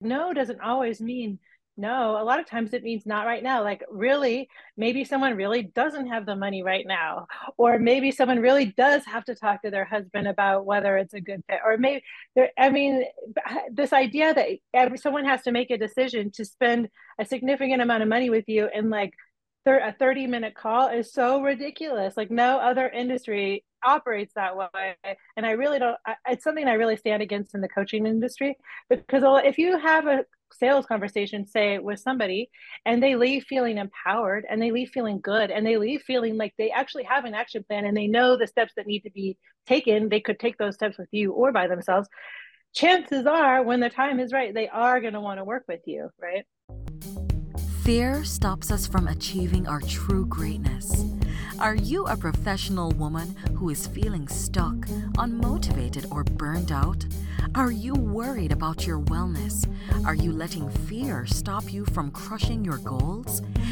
no doesn't always mean no. A lot of times it means not right now. Like really maybe someone really doesn't have the money right now or maybe someone really does have to talk to their husband about whether it's a good fit or maybe there i mean this idea that every someone has to make a decision to spend a significant amount of money with you and like a 30 minute call is so ridiculous. Like no other industry operates that way and i really don't it's something i really stand against in the coaching industry because if you have a sales conversation say with somebody and they leave feeling empowered and they leave feeling good and they leave feeling like they actually have an action plan and they know the steps that need to be taken they could take those steps with you or by themselves chances are when the time is right they are going to want to work with you right Fear stops us from achieving our true greatness. Are you a professional woman who is feeling stuck, unmotivated, or burned out? Are you worried about your wellness? Are you letting fear stop you from crushing your goals?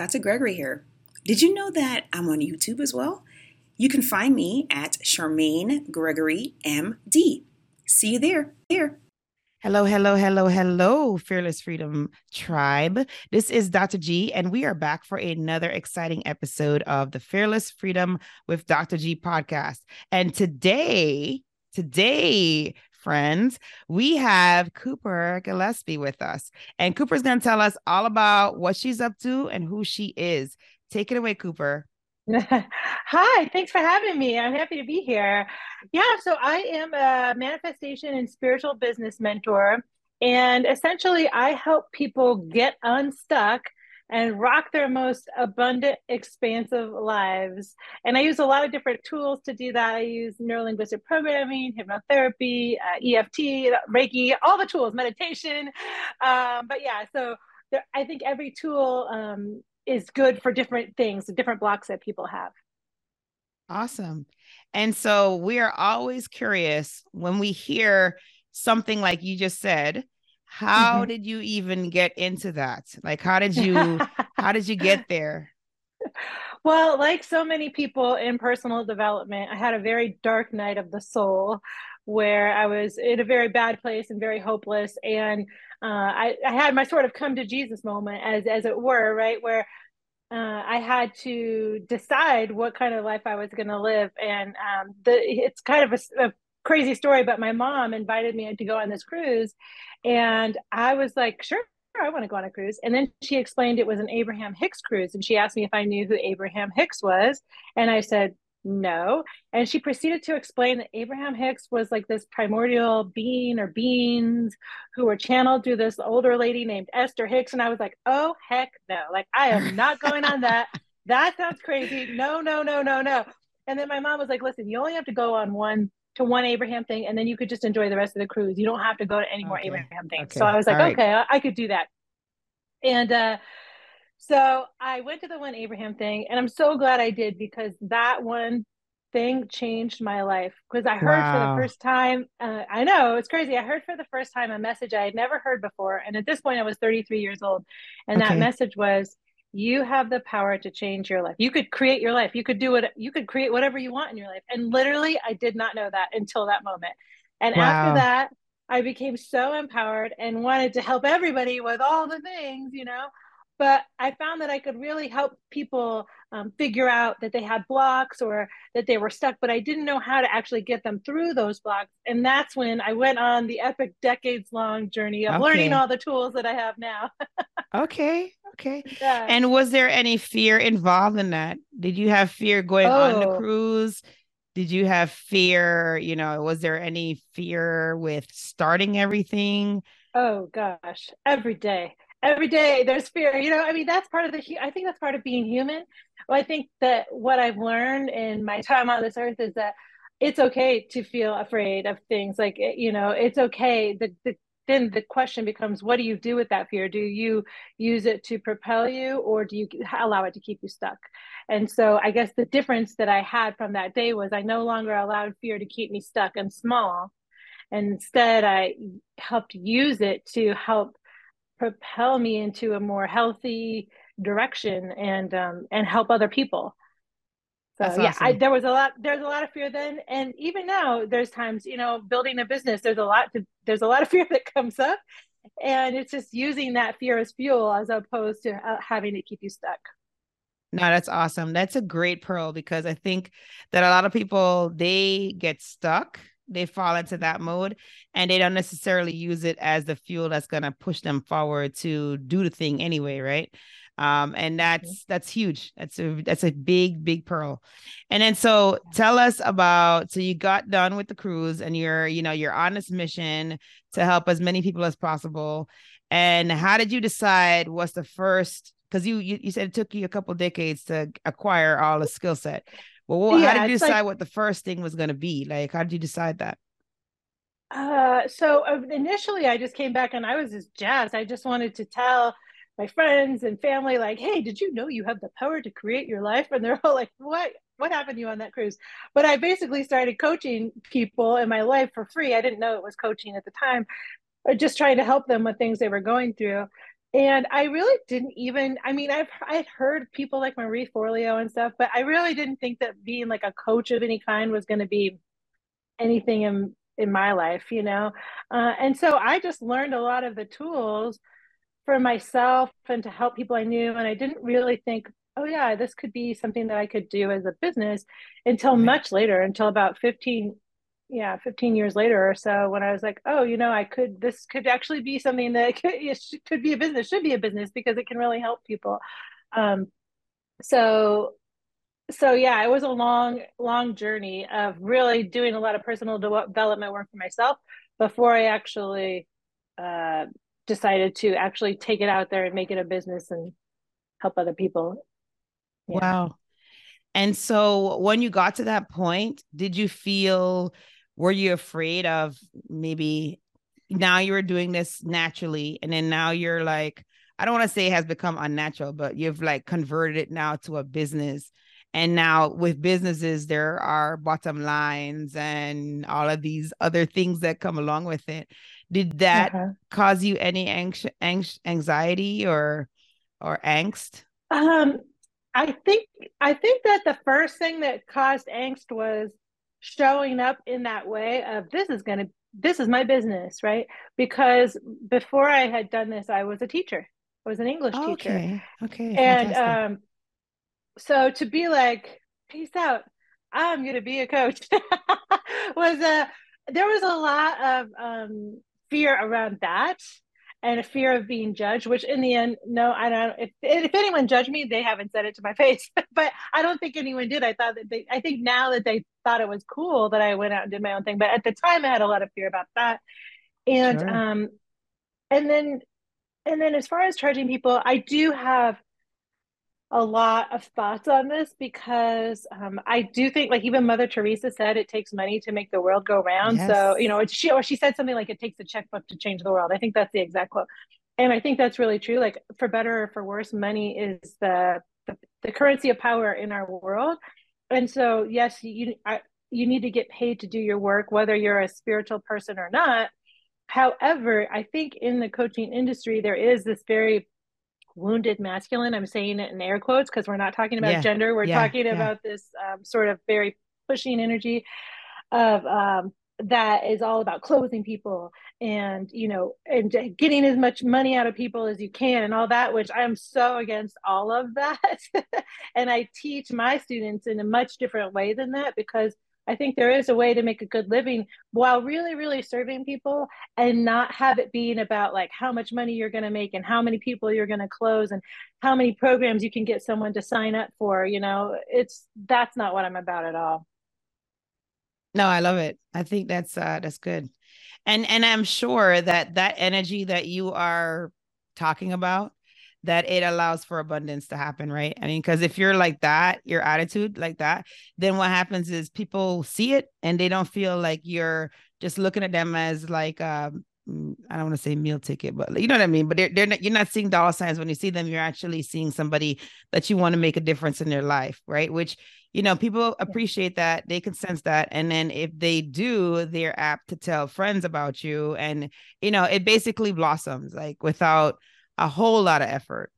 Dr. Gregory here. Did you know that I'm on YouTube as well? You can find me at Charmaine Gregory MD. See you there. Here. Hello, hello, hello, hello, Fearless Freedom Tribe. This is Dr. G, and we are back for another exciting episode of the Fearless Freedom with Dr. G podcast. And today, today, friends, we have Cooper Gillespie with us. And Cooper's going to tell us all about what she's up to and who she is. Take it away, Cooper. Hi, thanks for having me. I'm happy to be here. Yeah, so I am a manifestation and spiritual business mentor. And essentially, I help people get unstuck and rock their most abundant, expansive lives. And I use a lot of different tools to do that. I use neurolinguistic programming, hypnotherapy, uh, EFT, Reiki, all the tools, meditation. Um, but yeah, so there, I think every tool um, is good for different things, different blocks that people have. Awesome. And so we are always curious when we hear something like you just said, how mm-hmm. did you even get into that? Like how did you how did you get there? Well, like so many people in personal development, I had a very dark night of the soul where I was in a very bad place and very hopeless. And uh, I, I had my sort of come to Jesus moment, as as it were, right, where uh, I had to decide what kind of life I was going to live, and um, the it's kind of a, a, crazy story, but my mom invited me to go on this cruise, and I was like, sure. I want to go on a cruise. And then she explained it was an Abraham Hicks cruise. And she asked me if I knew who Abraham Hicks was. And I said, no. And she proceeded to explain that Abraham Hicks was like this primordial being or beings who were channeled through this older lady named Esther Hicks. And I was like, oh, heck no. Like, I am not going on that. That sounds crazy. No, no, no, no, no. And then my mom was like, listen, you only have to go on one to one Abraham thing and then you could just enjoy the rest of the cruise. You don't have to go to any more okay. Abraham things. Okay. So I was like, right. okay, I, I could do that. And uh so I went to the one Abraham thing, and I'm so glad I did because that one thing changed my life. Because I heard wow. for the first time, uh, I know it's crazy. I heard for the first time a message I had never heard before. And at this point, I was 33 years old. And okay. that message was, you have the power to change your life. You could create your life. You could do it. You could create whatever you want in your life. And literally, I did not know that until that moment. And wow. after that, I became so empowered and wanted to help everybody with all the things, you know but I found that I could really help people um, figure out that they had blocks or that they were stuck, but I didn't know how to actually get them through those blocks. And that's when I went on the epic decades long journey of okay. learning all the tools that I have now. okay. Okay. Yeah. And was there any fear involved in that? Did you have fear going oh. on the oh. cruise? Did you have fear? You know, was there any fear with starting everything? Oh gosh, every day every day there's fear you know i mean that's part of the i think that's part of being human. Well, i think that what i've learned in my time on this earth is that it's okay to feel afraid of things like eh, you know it's okay the, the then the question becomes what do you do with that fear? Do you use it to propel you or do you allow it to keep you stuck? And so i guess the difference that i had from that day was i no longer allowed fear to keep me stuck and small. And instead i helped use it to help propel me into a more healthy direction and um, and help other people so That's yeah, I, there was a lot. There's a lot of fear then, and even now, there's times you know, building a business. There's a lot to. There's a lot of fear that comes up, and it's just using that fear as fuel as opposed to uh, having it keep you stuck. No, that's awesome. That's a great pearl because I think that a lot of people they get stuck. They fall into that mode and they don't necessarily use it as the fuel that's going to push them forward to do the thing anyway, right? um, and that's that's huge. That's a that's a big big pearl. And then so tell us about so you got done with the cruise and you're you know you're on this mission to help as many people as possible. And how did you decide what's the first because you, you you said it took you a couple decades to acquire all the skill set well yeah, how did you decide like, what the first thing was going to be? Like how did you decide that? Uh so uh, initially i just came back and i was just jazzed. I just wanted to tell my friends and family like hey did you know you have the power to create your life? And they're all like what? What happened to you on that cruise? But i basically started coaching people in my life for free. I didn't know it was coaching at the time just trying to help them with things they were going through and i really didn't even i mean i've i'd heard people like marie forleo and stuff but i really didn't think that being like a coach of any kind was going to be anything in in my life you know uh, and so i just learned a lot of the tools for myself and to help people I knew. And I didn't really think, oh, yeah, this could be something that I could do as a business until much later, until about 15, yeah, 15 years later or so, when I was like, oh, you know, I could, this could actually be something that could, could be a business, should be a business because it can really help people. Um, so, so yeah, it was a long, long journey of really doing a lot of personal development work for myself before I actually uh, decided to actually take it out there and make it a business and help other people. Yeah. Wow. And so when you got to that point, did you feel were you afraid of maybe now you were doing this naturally and then now you're like I don't want to say it has become unnatural, but you've like converted it now to a business. And now with businesses, there are bottom lines and all of these other things that come along with it. Did that uh-huh. cause you any anx- anx- anxiety or or angst? Um, I think I think that the first thing that caused angst was showing up in that way of this is going to this is my business, right? Because before I had done this, I was a teacher. I was an English okay. teacher. Okay. And um, so to be like, peace out, I'm going to be a coach was a there was a lot of um fear around that and a fear of being judged which in the end no i don't if, if anyone judged me they haven't said it to my face but i don't think anyone did i thought that they i think now that they thought it was cool that i went out and did my own thing but at the time i had a lot of fear about that and sure. um and then and then as far as charging people i do have a lot of thoughts on this because um, I do think, like even Mother Teresa said, it takes money to make the world go round. Yes. So you know, she or she said something like, "It takes a checkbook to change the world." I think that's the exact quote, and I think that's really true. Like for better or for worse, money is the the, the currency of power in our world, and so yes, you I, you need to get paid to do your work, whether you're a spiritual person or not. However, I think in the coaching industry, there is this very wounded masculine. I'm saying it in air quotes because we're not talking about yeah. gender. We're yeah. talking yeah. about this um, sort of very pushing energy of um, that is all about closing people and you know and getting as much money out of people as you can and all that which i'm so against all of that and i teach my students in a much different way than that because I think there is a way to make a good living while really, really serving people and not have it being about like how much money you're going to make and how many people you're going to close and how many programs you can get someone to sign up for. You know, it's that's not what I'm about at all. No, I love it. I think that's uh that's good. And and I'm sure that that energy that you are talking about that it allows for abundance to happen, right? I mean, because if you're like that, your attitude like that, then what happens is people see it and they don't feel like you're just looking at them as like um, mm, I don't want to say meal ticket, but you know what I mean. But they're they're not, you're not seeing dollar signs when you see them. You're actually seeing somebody that you want to make a difference in their life, right? Which you know people appreciate that they can sense that, and then if they do, they're apt to tell friends about you, and you know it basically blossoms like without a whole lot of effort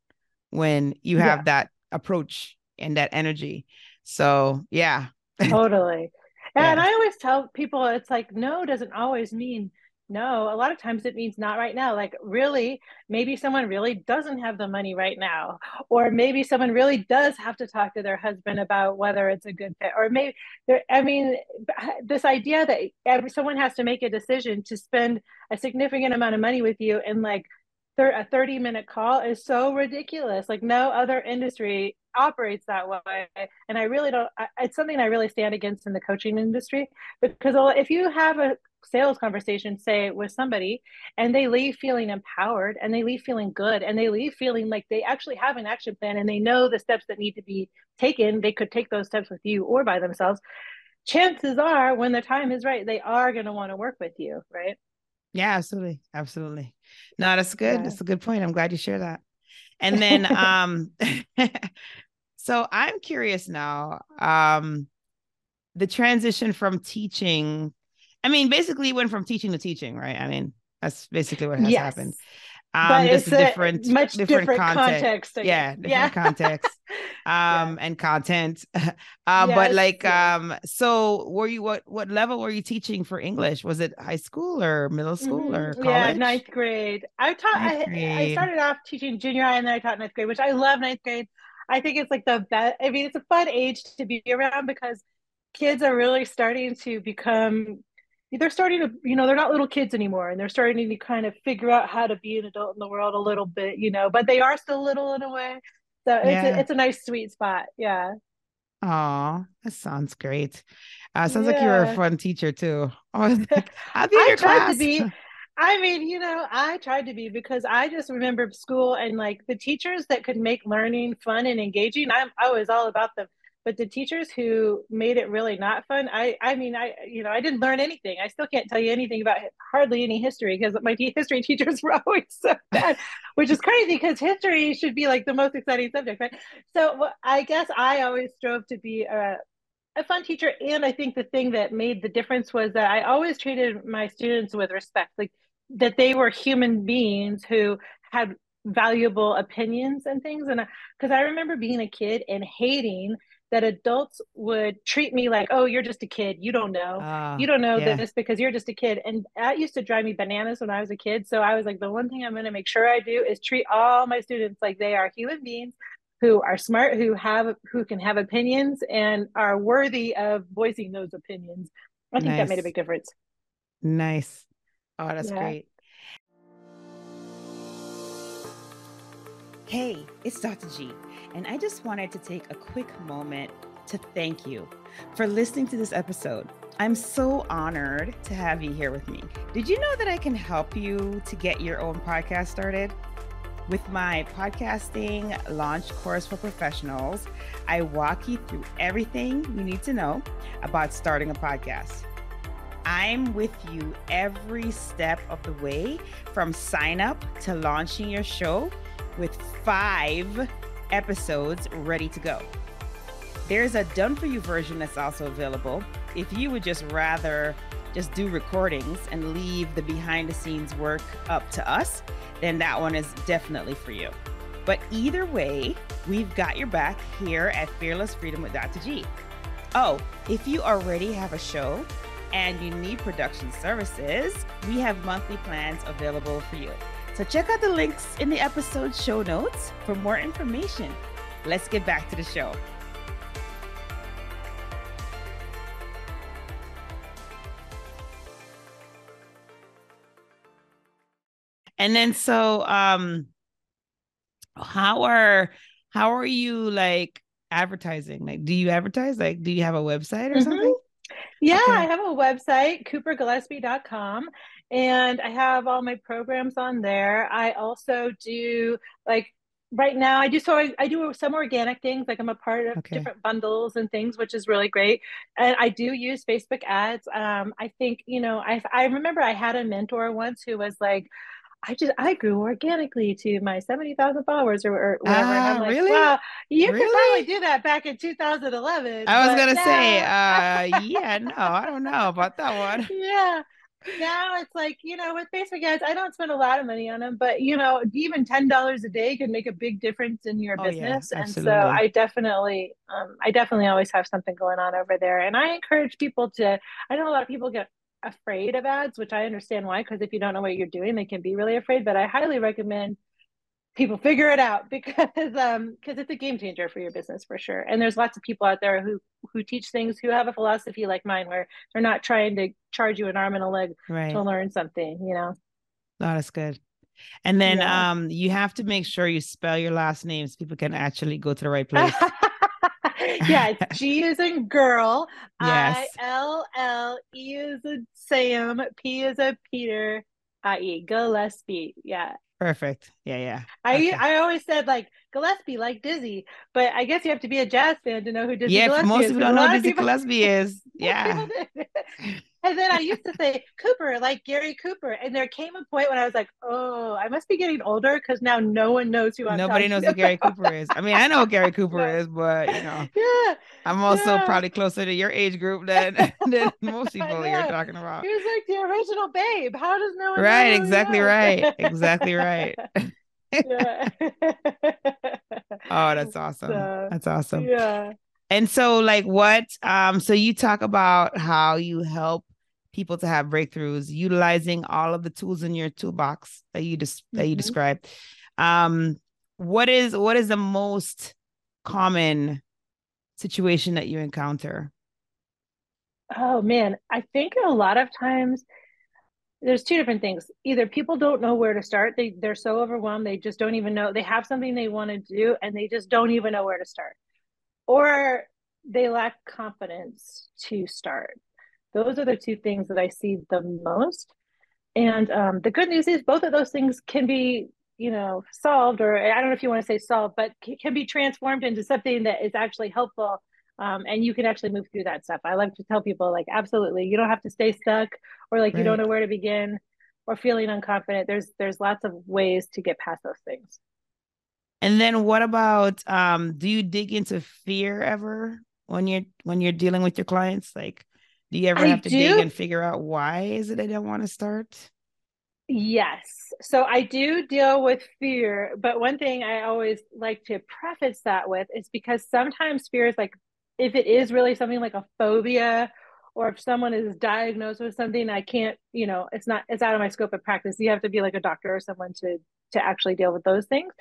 when you have yeah. that approach and that energy. So yeah, totally. And I always tell people it's like no doesn't always mean no. A lot of times it means not right now. Like really, maybe someone really doesn't have the money right now, or maybe someone really does have to talk to their husband about whether it's a good fit, or maybe there. I mean, this idea that every, someone has to make a decision to spend a significant amount of money with you and like a 30 minute call is so ridiculous. Like no other industry operates that way. And I really don't, it's something I really stand against in the coaching industry because if you have a sales conversation, say with somebody, and they leave feeling empowered and they leave feeling good and they leave feeling like they actually have an action plan and they know the steps that need to be taken, they could take those steps with you or by themselves. Chances are, when the time is right, they are going to want to work with you, right? Yeah, absolutely. Absolutely. No, that's good. Yeah. That's a good point. I'm glad you share that. And then um so I'm curious now. Um the transition from teaching, I mean, basically you went from teaching to teaching, right? I mean, that's basically what has yes. happened. Um, but it's a different, much different, different context. context yeah, different yeah. context. Um, yeah. and content. uh, yes, but like, um, so were you what what level were you teaching for English? Was it high school or middle school mm-hmm. or college? Yeah, ninth grade. I taught. I, I started off teaching junior high, and then I taught ninth grade, which I love ninth grade. I think it's like the best. I mean, it's a fun age to be around because kids are really starting to become they're starting to you know they're not little kids anymore and they're starting to kind of figure out how to be an adult in the world a little bit you know but they are still little in a way so it's, yeah. a, it's a nice sweet spot yeah Oh, that sounds great. Uh, sounds yeah. like you're a fun teacher too. Oh, I'll be your tried class. to be. I mean, you know, I tried to be because I just remember school and like the teachers that could make learning fun and engaging. I'm I was all about them but the teachers who made it really not fun i i mean i you know i didn't learn anything. I still can't tell you anything about hardly any history because my history teachers were always so bad which is crazy because history should be like the most exciting subject right? So i guess i always strove to be a, a fun teacher and i think the thing that made the difference was that i always treated my students with respect like that they were human beings who had valuable opinions and things and because I remember being a kid and hating that adults would treat me like, oh, you're just a kid. You don't know. Uh, you don't know yeah. this because you're just a kid. And that used to drive me bananas when I was a kid. So I was like, the one thing I'm going to make sure I do is treat all my students like they are human beings who are smart, who have, who can have opinions and are worthy of voicing those opinions. I think nice. that made a big difference. Nice. Oh, that's yeah. great. Hey, it's Dr. G and I just wanted to take a quick moment to thank you for listening to this episode. I'm so honored to have you here with me. Did you know that I can help you to get your own podcast started? With my podcasting launch course for professionals, I walk you through everything you need to know about starting a podcast. I'm with you every step of the way from sign up to launching your show with five episodes ready to go. There's a done for you version that's also available. If you would just rather just do recordings and leave the behind the scenes work up to us, then that one is definitely for you. But either way, we've got your back here at Fearless Freedom with Dr. G. Oh, if you already have a show and you need production services, we have monthly plans available for you. So check out the links in the episode show notes for more information. Let's get back to the show. And then so um how are how are you like advertising? Like do you advertise? Like do you have a website or mm-hmm. something? Yeah, okay. I have a website, coopergillespie.com and I have all my programs on there. I also do like right now i do so I, I, do some organic things like i'm a part of okay. different bundles and things which is really great and i do use facebook ads um, i think you know I, I remember i had a mentor once who was like I just I grew organically to my seventy thousand followers or, or whatever. and I'm ah, like, really? wow, you really? could probably do that back in 2011. I was gonna now... say, uh, yeah, no, I don't know about that one. Yeah, now it's like you know with facebook ads i don't spend a lot of money on them but you know even $10 a day can make a big difference in your oh, business. Yeah, and so i definitely um, i definitely always have something going on over there. And i encourage people to i know a lot of people get afraid of ads which i understand why because if you don't know what you're doing they can be really afraid but i highly recommend people figure it out because um because it's a game changer for your business for sure and there's lots of people out there who who teach things who have a philosophy like mine where they're not trying to charge you an arm and a leg right. to learn something you know oh, that's good and then yeah. um you have to make sure you spell your last name so people can actually go to the right place yeah it's g is in girl yes. i l l e is a sam p is a peter i e gillespie yeah Perfect. Yeah, yeah. I okay. I always said like Gillespie, like Dizzy, but I guess you have to be a jazz fan to know who Dizzy yeah, Gillespie most is. people don't know who Dizzy people... Gillespie is. Yeah. And then I used to say Cooper, like Gary Cooper. And there came a point when I was like, oh, I must be getting older because now no one knows who I'm Nobody knows who Gary Cooper is. I mean, I know who Gary Cooper no. is, but you know, yeah, I'm also yeah. probably closer to your age group than, than most people you're talking about. He was like the original babe. How does no one Right, exactly right. Exactly right. yeah. oh, that's awesome. So, that's awesome. Yeah. And so like what um so you talk about how you help people to have breakthroughs utilizing all of the tools in your toolbox that you just mm-hmm. that you mm-hmm. described. Um what is what is the most common situation that you encounter? Oh man, I think a lot of times there's two different things. Either people don't know where to start. They they're so overwhelmed they just don't even know they have something they want to do and they just don't even know where to start or they lack confidence to start. Those are the two things that I see the most. And um, the good news is both of those things can be, you know, solved, or I don't know if you want to say solved, but can be transformed into something that is actually helpful. Um, and you can actually move through that stuff. I like to tell people, like, absolutely, you don't have to stay stuck, or like right. you don't know where to begin, or feeling unconfident. There's there's lots of ways to get past those things. And then what about um do you dig into fear ever when you're when you're dealing with your clients? Like do you ever I have to do. dig and figure out why is it I don't want to start? Yes. So I do deal with fear, but one thing I always like to preface that with is because sometimes fear is like if it is really something like a phobia or if someone is diagnosed with something i can't you know it's not it's out of my scope of practice you have to be like a doctor or someone to to actually deal with those things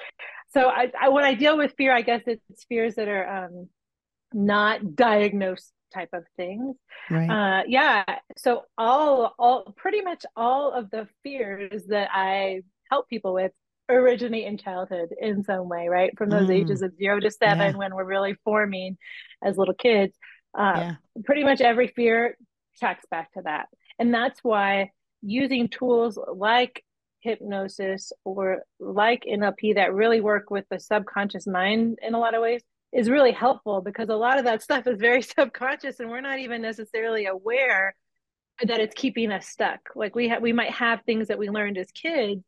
so I, I when i deal with fear i guess it's fears that are um not diagnosed type of things right. uh yeah so all all pretty much all of the fears that i help people with originate in childhood in some way right from those mm. ages of zero to seven yeah. when we're really forming as little kids uh, yeah. Pretty much every fear tracks back to that. And that's why using tools like hypnosis or like NLP that really work with the subconscious mind in a lot of ways is really helpful because a lot of that stuff is very subconscious and we're not even necessarily aware that it's keeping us stuck. Like we have we might have things that we learned as kids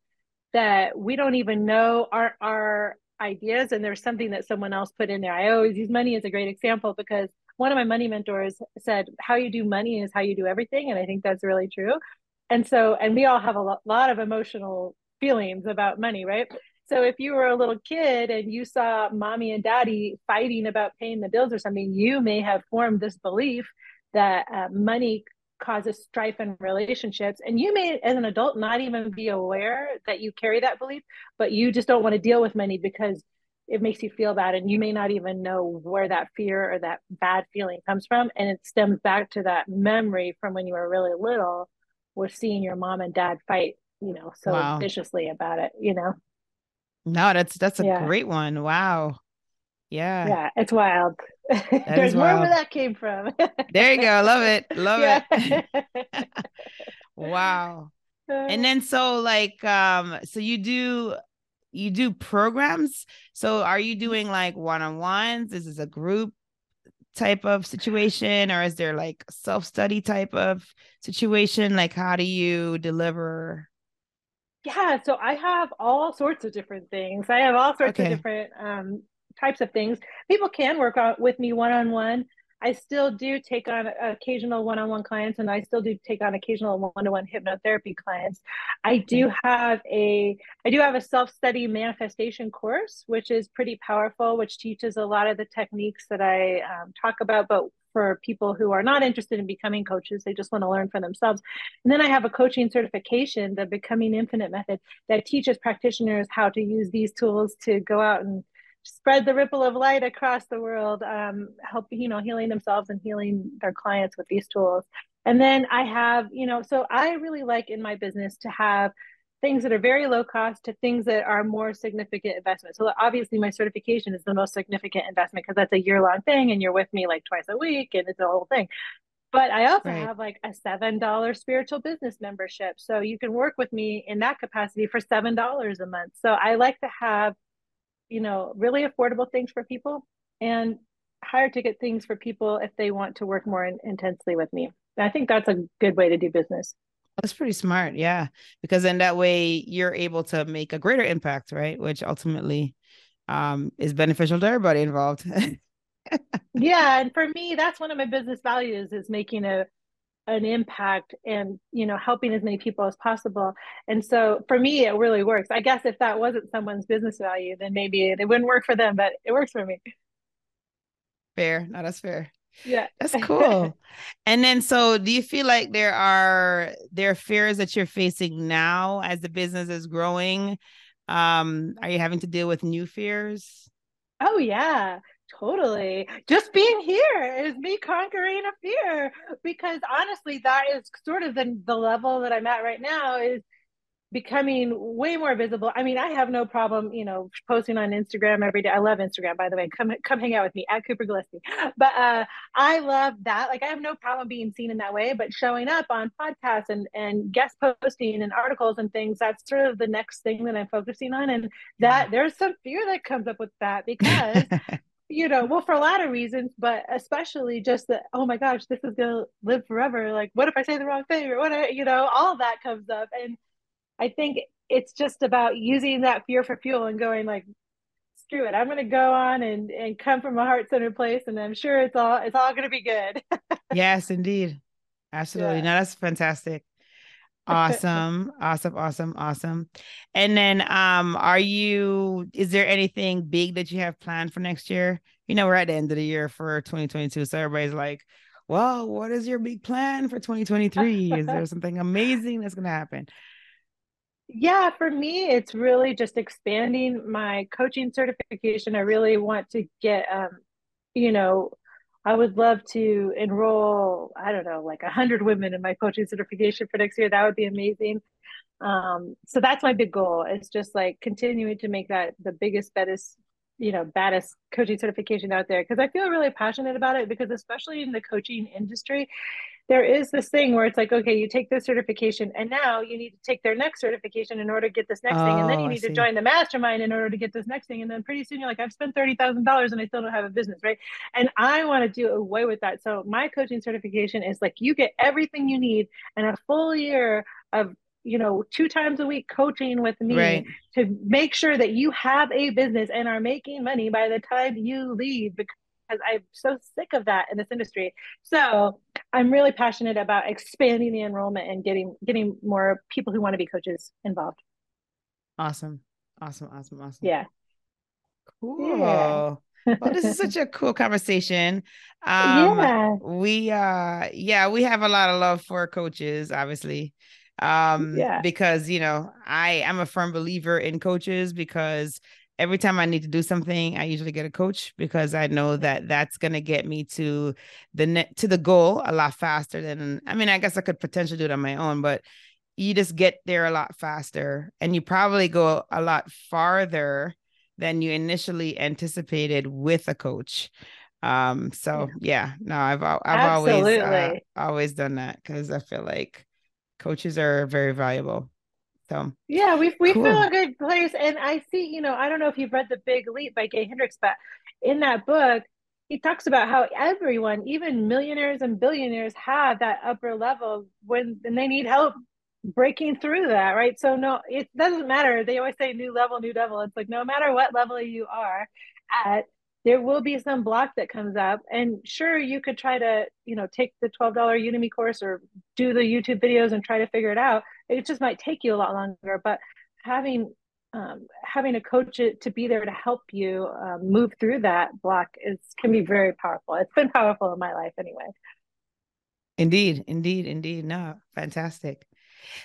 that we don't even know are our ideas and there's something that someone else put in there. I always use money as a great example because one of my money mentors said, How you do money is how you do everything. And I think that's really true. And so, and we all have a lot of emotional feelings about money, right? So if you were a little kid and you saw mommy and daddy fighting about paying the bills or something, you may have formed this belief that uh, money causes strife in relationships. And you may, as an adult, not even be aware that you carry that belief, but you just don't want to deal with money because it makes you feel bad and you may not even know where that fear or that bad feeling comes from and it stems back to that memory from when you were really little with seeing your mom and dad fight you know so wow. viciously about it you know no that's that's a yeah. great one. Wow. Yeah. Yeah it's wild. There's more where that came from. There you go. I love it. Love it. Wow. And then so like um so you do you do programs. So are you doing like one-on-ones? Is this a group type of situation or is there like self-study type of situation? Like how do you deliver? Yeah, so I have all sorts of different things. I have all sorts okay. of different um, types of things. People can work on with me one-on-one. I still do take on occasional one-on-one clients and I still do take on occasional one-to-one hypnotherapy clients. I do have a I do have a self-study manifestation course which is pretty powerful which teaches a lot of the techniques that I um, talk about but for people who are not interested in becoming coaches they just want to learn for themselves and then i have a coaching certification the becoming infinite method that teaches practitioners how to use these tools to go out and spread the ripple of light across the world, um, help you know healing themselves and healing their clients with these tools. And then I have you know, so I really like in my business to have things that are very low cost to things that are more significant investment. So obviously my certification is the most significant investment because that's a year long thing and you're with me like twice a week and it's a whole thing. But I also right. have like a $7 spiritual business membership. So you can work with me in that capacity for $7 a month. So I like to have you know, really affordable things for people and higher ticket things for people if they want to work more in, intensely with me. I think that's a good way to do business. That's pretty smart. Yeah. Because then that way you're able to make a greater impact, right? Which ultimately um, is beneficial to everybody involved. yeah. And for me, that's one of my business values is making a an impact and you know helping as many people as possible and so for me it really works i guess if that wasn't someone's business value then maybe it wouldn't work for them but it works for me fair no that's fair yeah. That's cool. And then so do you feel like there are there are fears that you're facing now as the business is growing? Um are you having to deal with new fears? Oh yeah Totally. Just being here is me conquering a fear because honestly, that is sort of the, the level that I'm at right now is becoming way more visible. I mean, I have no problem, you know, posting on Instagram every day. I love Instagram, by the way. Come come hang out with me at Cooper Gillespie. But uh, I love that. Like, I have no problem being seen in that way. But showing up on podcasts and and guest posting and articles and things, that's sort of the next thing that I'm focusing on. And that there's some fear that comes up with that because you know, well, for a lot of reasons, but especially just that, oh my gosh, this is gonna live forever. Like, what if I say the wrong thing or what, you know, all of that comes up. And I think it's just about using that fear for fuel and going like, screw it, I'm gonna go on and and come from a heart centered place, and I'm sure it's all it's all gonna be good. yes, indeed, absolutely. Yeah. No, that's fantastic. awesome awesome awesome awesome and then um are you is there anything big that you have planned for next year you know we're at the end of the year for 2022 so everybody's like well what is your big plan for 2023 is there something amazing that's going to happen yeah for me it's really just expanding my coaching certification i really want to get um you know I would love to enroll, I don't know, like 100 women in my coaching certification for next year. That would be amazing. Um, so that's my big goal. It's just like continuing to make that the biggest, baddest, you know, baddest coaching certification out there because I feel really passionate about it because, especially in the coaching industry, there is this thing where it's like, okay, you take this certification and now you need to take their next certification in order to get this next oh, thing. And then oh, you oh, need to join the mastermind in order to get this next thing. And then pretty soon you're like, I've spent $30,000 and I still don't have a business, right? And I want to do away with that. So my coaching certification is like, you get everything you need and a full year of you know two times a week coaching with me right. to make sure that you have a business and are making money by the time you leave because because I'm so sick of that in this industry. So I'm really passionate about expanding the enrollment and getting getting more people who want to be coaches involved. Awesome. Awesome. Awesome. Awesome. Yeah. Cool. Yeah. well, this is such a cool conversation. Um yeah. we uh yeah, we have a lot of love for coaches, obviously. Um yeah. because you know, I am a firm believer in coaches because every time I need to do something, I usually get a coach because I know that that's going to get me to the net to the goal a lot faster than I mean, I guess I could potentially do it on my own, but you just get there a lot faster and you probably go a lot farther than you initially anticipated with a coach. Um so yeah, no, I've I've Absolutely. always uh, always done that cuz I feel like coaches are very valuable. So yeah, we we cool. feel a good place. And I see, you know, I don't know if you've read The Big Leap by Gay Hendricks, but in that book, he talks about how everyone, even millionaires and billionaires, have that upper level when and they need help breaking through that, right? So no, it doesn't matter. They always say new level, new devil. It's like no matter what level you are at, there will be some block that comes up. And sure, you could try to, you know, take the $12 Udemy course or do the YouTube videos and try to figure it out. It just might take you a lot longer. But having um, having a coach to be there to help you um, move through that block is can be very powerful. It's been powerful in my life anyway. Indeed, indeed, indeed. No, fantastic.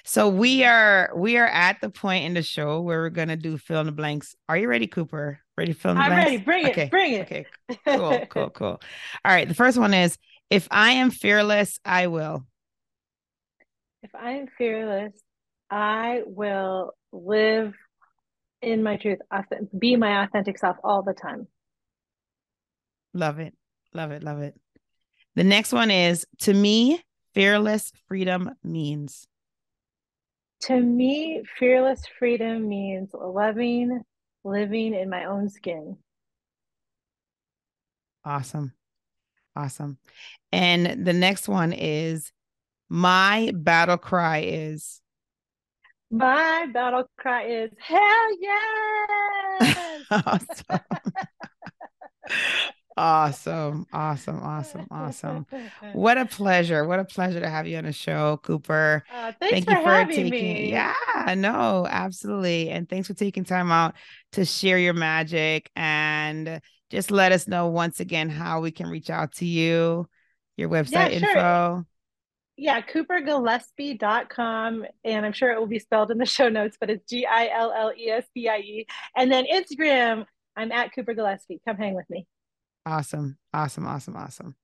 So we are we are at the point in the show where we're gonna do fill in the blanks. Are you ready, Cooper? Ready to fill in the blanks. I'm ready. Bring it. Okay. Bring it. Okay. Cool. cool. Cool. All right. The first one is if I am fearless, I will. If I am fearless, I will live in my truth, be my authentic self all the time. Love it. Love it. Love it. The next one is to me, fearless freedom means. To me, fearless freedom means loving, living in my own skin. Awesome. Awesome. And the next one is my battle cry is my battle cry is hell yes. awesome. awesome. Awesome. Awesome. Awesome. What a pleasure. What a pleasure to have you on the show, Cooper. Uh, thanks Thank for you for taking me. Yeah, no, absolutely. And thanks for taking time out to share your magic and just let us know once again how we can reach out to you, your website yeah, sure. info yeah, coopergillespie.com. And I'm sure it will be spelled in the show notes, but it's G I L L E S B I E. And then Instagram, I'm at Cooper Gillespie. Come hang with me. Awesome. Awesome. Awesome. Awesome.